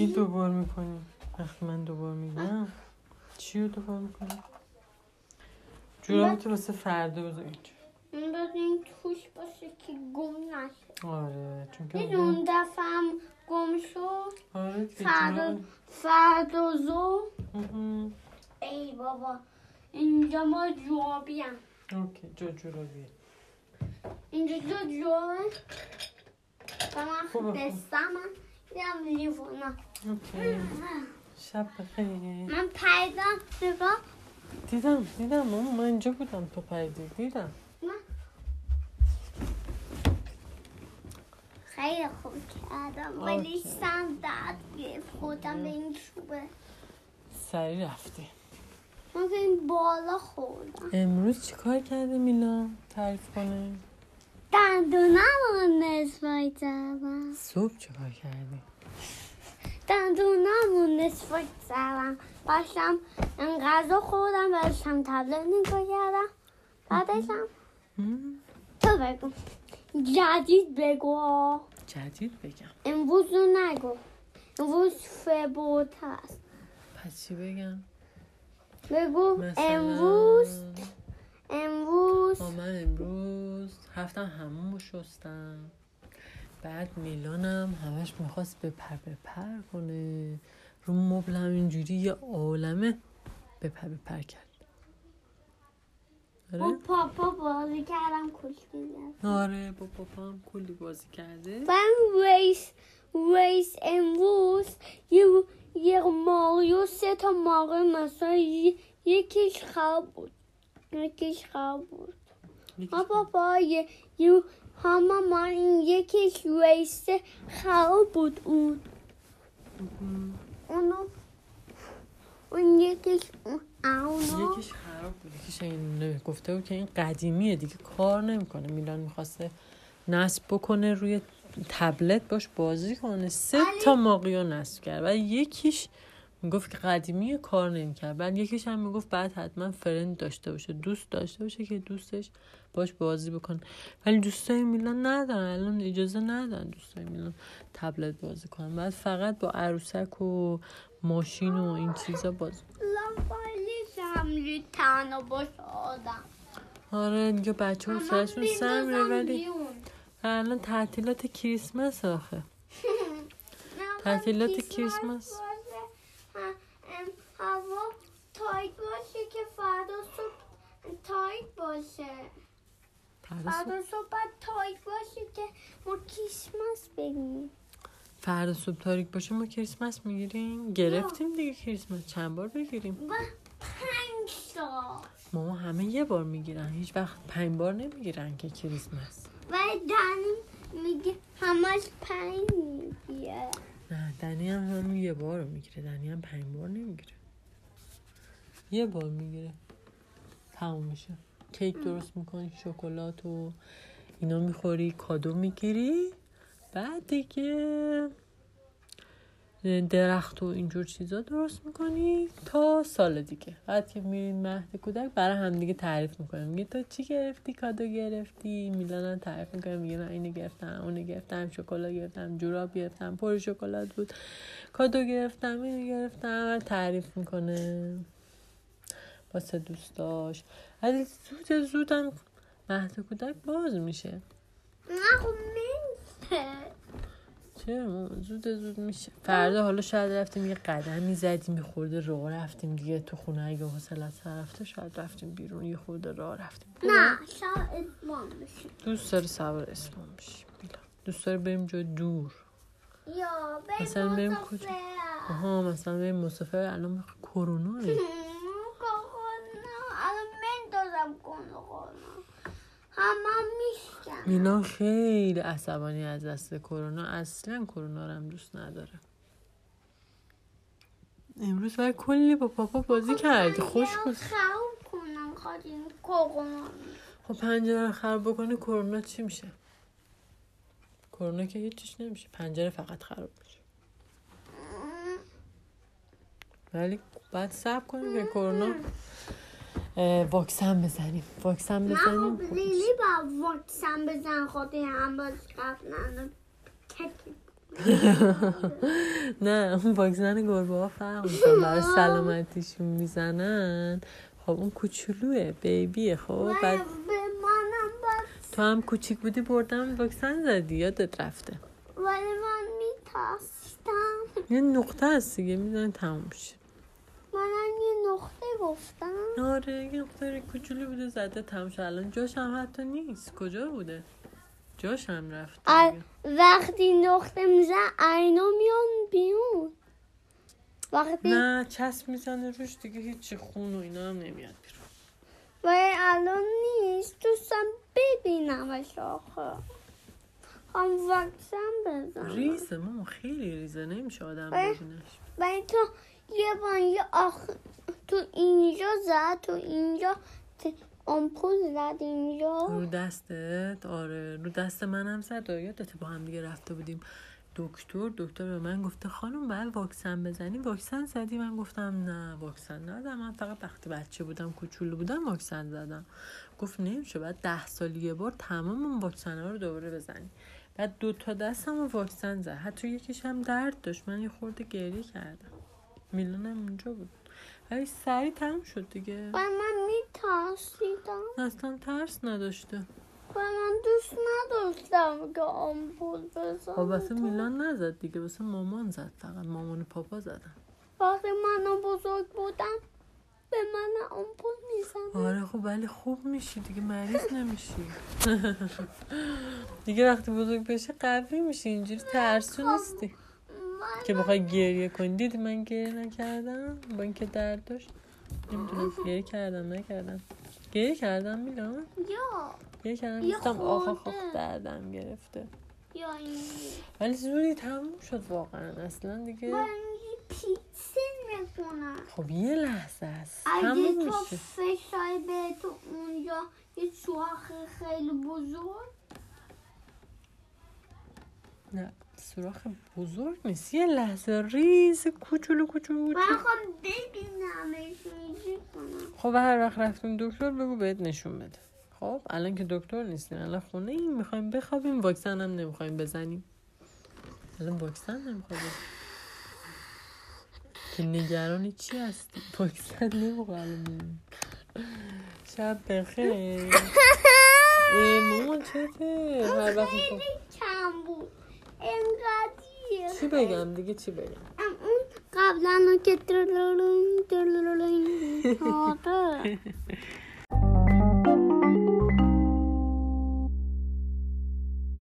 چی دوبار می‌کنی؟ وقتی من دوبار میگم. چی رو دوبار می‌کنی؟ جورابتو واسه فردا بذار اینجا. این باید این توش باشه که گم نشه. آره چون که دیدی اون دفعه هم گم شد آره فردا فردا زو. ای بابا اینجا ما جوابی هم. اوکی جا جورابیه. اینجا جو جوابه و من خوبه، خوب. دستم من میدم لیوانا اوکی. شب بخیر. من پیدام نگاه دیدم دیدم. من اینجا بودم تو پریدی. دیدم. من خیلی خوب کردم ولی. سم درد گرفت. خودم به این چوبه. سری رفتی. من این بالا خوردم. امروز چیکار کرده میلان تعریف کنه. دندونم رو نصفای زدم صبح چیکار کردی؟ دندونم رو نصفای زدم. باشم این غذا خوردم بعدشم تبلت نگاه کردم. بعدشم؟ تو بگو. جدید بگو. جدید بگم. امروز رو نگو. امروز فبوت هست. پس چی بگم؟ بگو. مثلا امروز امروز. آه، من امروز رفتم همون شستم. بعد میلانم همش می‌خواست بپر بپر کنه. رو مبلم اینجوری یه عالمه بپر بپر کرد. با آره پاپا بازی کردم زد آره با پاپا هم کلی بازی کرده. من ریس ریس امروز یه یه ماریو سه تا ماریو مثلا یکیش خراب بود. یکیش خراب بود. بابا یه یه ها مامان این یکیش ریس خراب بود اون. اونو اون یکیش اون اونو یکیش خراب بود یکیش این گفته بود که این قدیمیه دیگه کار نمی‌کنه. میلان می‌خواسته نصب بکنه روی تبلت باش بازی کنه. سه تا ماقیو نصب کرد. و یکیش می‌گفت که قدیمی کار نمی‌کرد. بعد یکیش هم می‌گفت بعد حتما فرند داشته باشه دوست داشته باشه که دوستش باش بازی بکنه. ولی دوستای میلان ندارن. الان اجازه ندارن دوستای میلان تبلت بازی کنن. بعد فقط با عروسک و ماشین و این چیزا بازی آره دیگه بچه ها سرشون سرمه ولی. الان تعطیلات کریسمس آخه. تعطیلات کریسمس. باشه. ه- ام، هوا تایت باشه که فردا صبح تایت باشه. فردا صبح, باید تایت باشه که ما کریسمس بگیم. فردا صبح تاریک باشه ما کریسمس می‌گیریم. گرفتیم دیگه کریسمس. چند بار بگیریم؟ و پنج تا. ماما همه یه بار می‌گیرن. هیچ وقت پنج بار نمی‌گیرن که کریسمس. ولی دنی میگه همش پنج می‌گیره. نه دنی هم همون یه بار رو می‌گیره. دنی هم پنج بار نمی‌گیره. یه بار می‌گیره. تموم میشه. کیک درست می‌کنی شکلات و اینا می‌خوری کادو می‌گیری. بعد دیگه درخت و اینجور چیزا درست می‌کنی تا سال دیگه. بعد که میرین مهد کودک برای هم دیگه تعریف می‌کنیم. میگه تو چی گرفتی؟ کادو گرفتی؟ میلان هم تعریف می‌کنه میگه من اینو گرفتم اونو گرفتم شکلات گرفتم جوراب گرفتم پر شکلات بود. کادو گرفتم اینو گرفتم و تعریف می‌کنه. واسه دوستاش. ولی زود زودم مهد کودک باز میشه. نه خب چرا؟ زود زود میشه. فردا حالا شاید رفتیم یه قدمی زدیم یه خورده راه رفتیم دیگه تو خونه اگه حوصلت رفته شاید رفتیم بیرون یه خورده راه رفتیم. نه شاید اتمام بشه دوست داره سوار اسمان بشیم. دوست داره بریم جای دور. یا بریم مثلا بریم مسافر. کجا؟ آها مثلا بریم مسافر الان هم، کرونا الان من دادم کرونا همه میشکن مینا خیلی عصبانی از دست کرونا. اصلا کرونا رو هم دوست نداره. امروز باید کلی با پاپا بازی کردی خوش بود خراب کنم کرونا خب پنجره رو خراب بکنی کرونا چی میشه؟ کرونا که هیچیش نمیشه. پنجره فقط خراب میشه. ولی بعد صبر کنیم که کرونا واکسن بزنیم. واکسن بزنیم. خب لیلی با واکسن بزن خودی هم باز قبل نه اون واکسن گربه ها فرق می‌کنه برای سلامتیشون می‌زنن. خب اون کوچولوه بیبیه خب بعد تو هم کوچیک بودی بردم واکسن زدی یادت رفته. ولی من میترسیدم. یه نقطه هست دیگه می‌زنی تموم نقطه گفتم. آره یه نقطه کوچولو بوده زده تموم شد. الان جاش هم حتی نیست. کجا بوده؟ جاش هم دیگه. وقتی نقطه میزن اینا میان بیرون. وقتی نه چسب می‌زنه روش دیگه هیچی خون و اینا هم نمیاد بیرون. ولی الان نیست. دوستم ببینمش آخه. هم واکسن بزنم. ریزه ماما خیلی ریزه. نمیشه آدم. ببینش. ولی تو یه بار یه آخ... تو اینجا زد تو اینجا آمپول زد اینجا. رو دستت؟ آره رو دست منم زد و یادته با هم دیگه رفته بودیم. دکتر دکتر به من گفته خانم باید واکسن بزنی. واکسن زدی؟ من گفتم نه واکسن ندادم. من فقط وقتی بچه بودم کوچولو بودم واکسن زدم. گفت نمیشه بعد ده سال یه بار تمام اون واکسن ها رو دوباره بزنی. بعد دو تا دستم رو واکسن زد. حتی یکیش هم درد داشت. من یه خورده گریه کردم. میلانم اونجا بود. ولی سریع تموم شد دیگه. و من میترسیدم. اصلا ترس نداشته. و من دوست نداشتم که آمپول بزنم. خب واسه میلان نزد دیگه. واسه مامان زد فقط. مامان و پاپا زدن. وقتی من بزرگ بودم به من آمپول می‌زنم آره خب ولی خوب میشی دیگه. مریض نمیشی. دیگه وقتی بزرگ بشه قوی میشی. اینجوری ترسو نیستی. من که بخوای گریه کنی. دیدی من گریه نکردم؟ با اینکه درد داشت. نمی‌دونم. گریه کردم نکردم. گریه کردم میلان؟ یا. گریه کردم. گفتم آخ آخ دردم گرفته. یا این. ولی زوری تموم شد واقعا. اصلا دیگه پیچه می‌کنم خب یه لحظه است. اگه تو فشاری به تو اونجا یه سوراخ خیلی بزرگ نه سوراخ بزرگ نیست. یه لحظه ریز کوچولو کوچولو من خواهم ببینمش کنم. خب هر وقت رفتیم دکتر بگو بهت نشون بده. خب الان که دکتر نیستیم الان خونه این می‌خوایم بخوابیم. واکسن هم نمی‌خوایم بزنیم. الان واکسن نمی‌خوایم که نگرانی چی هستی واکسن نمی‌خوایم شب بخیر. مامان چته هر وقت می‌خوام خیلی کم بود انقدیه چی بگم دیگه چی بگم اون قبلا که آره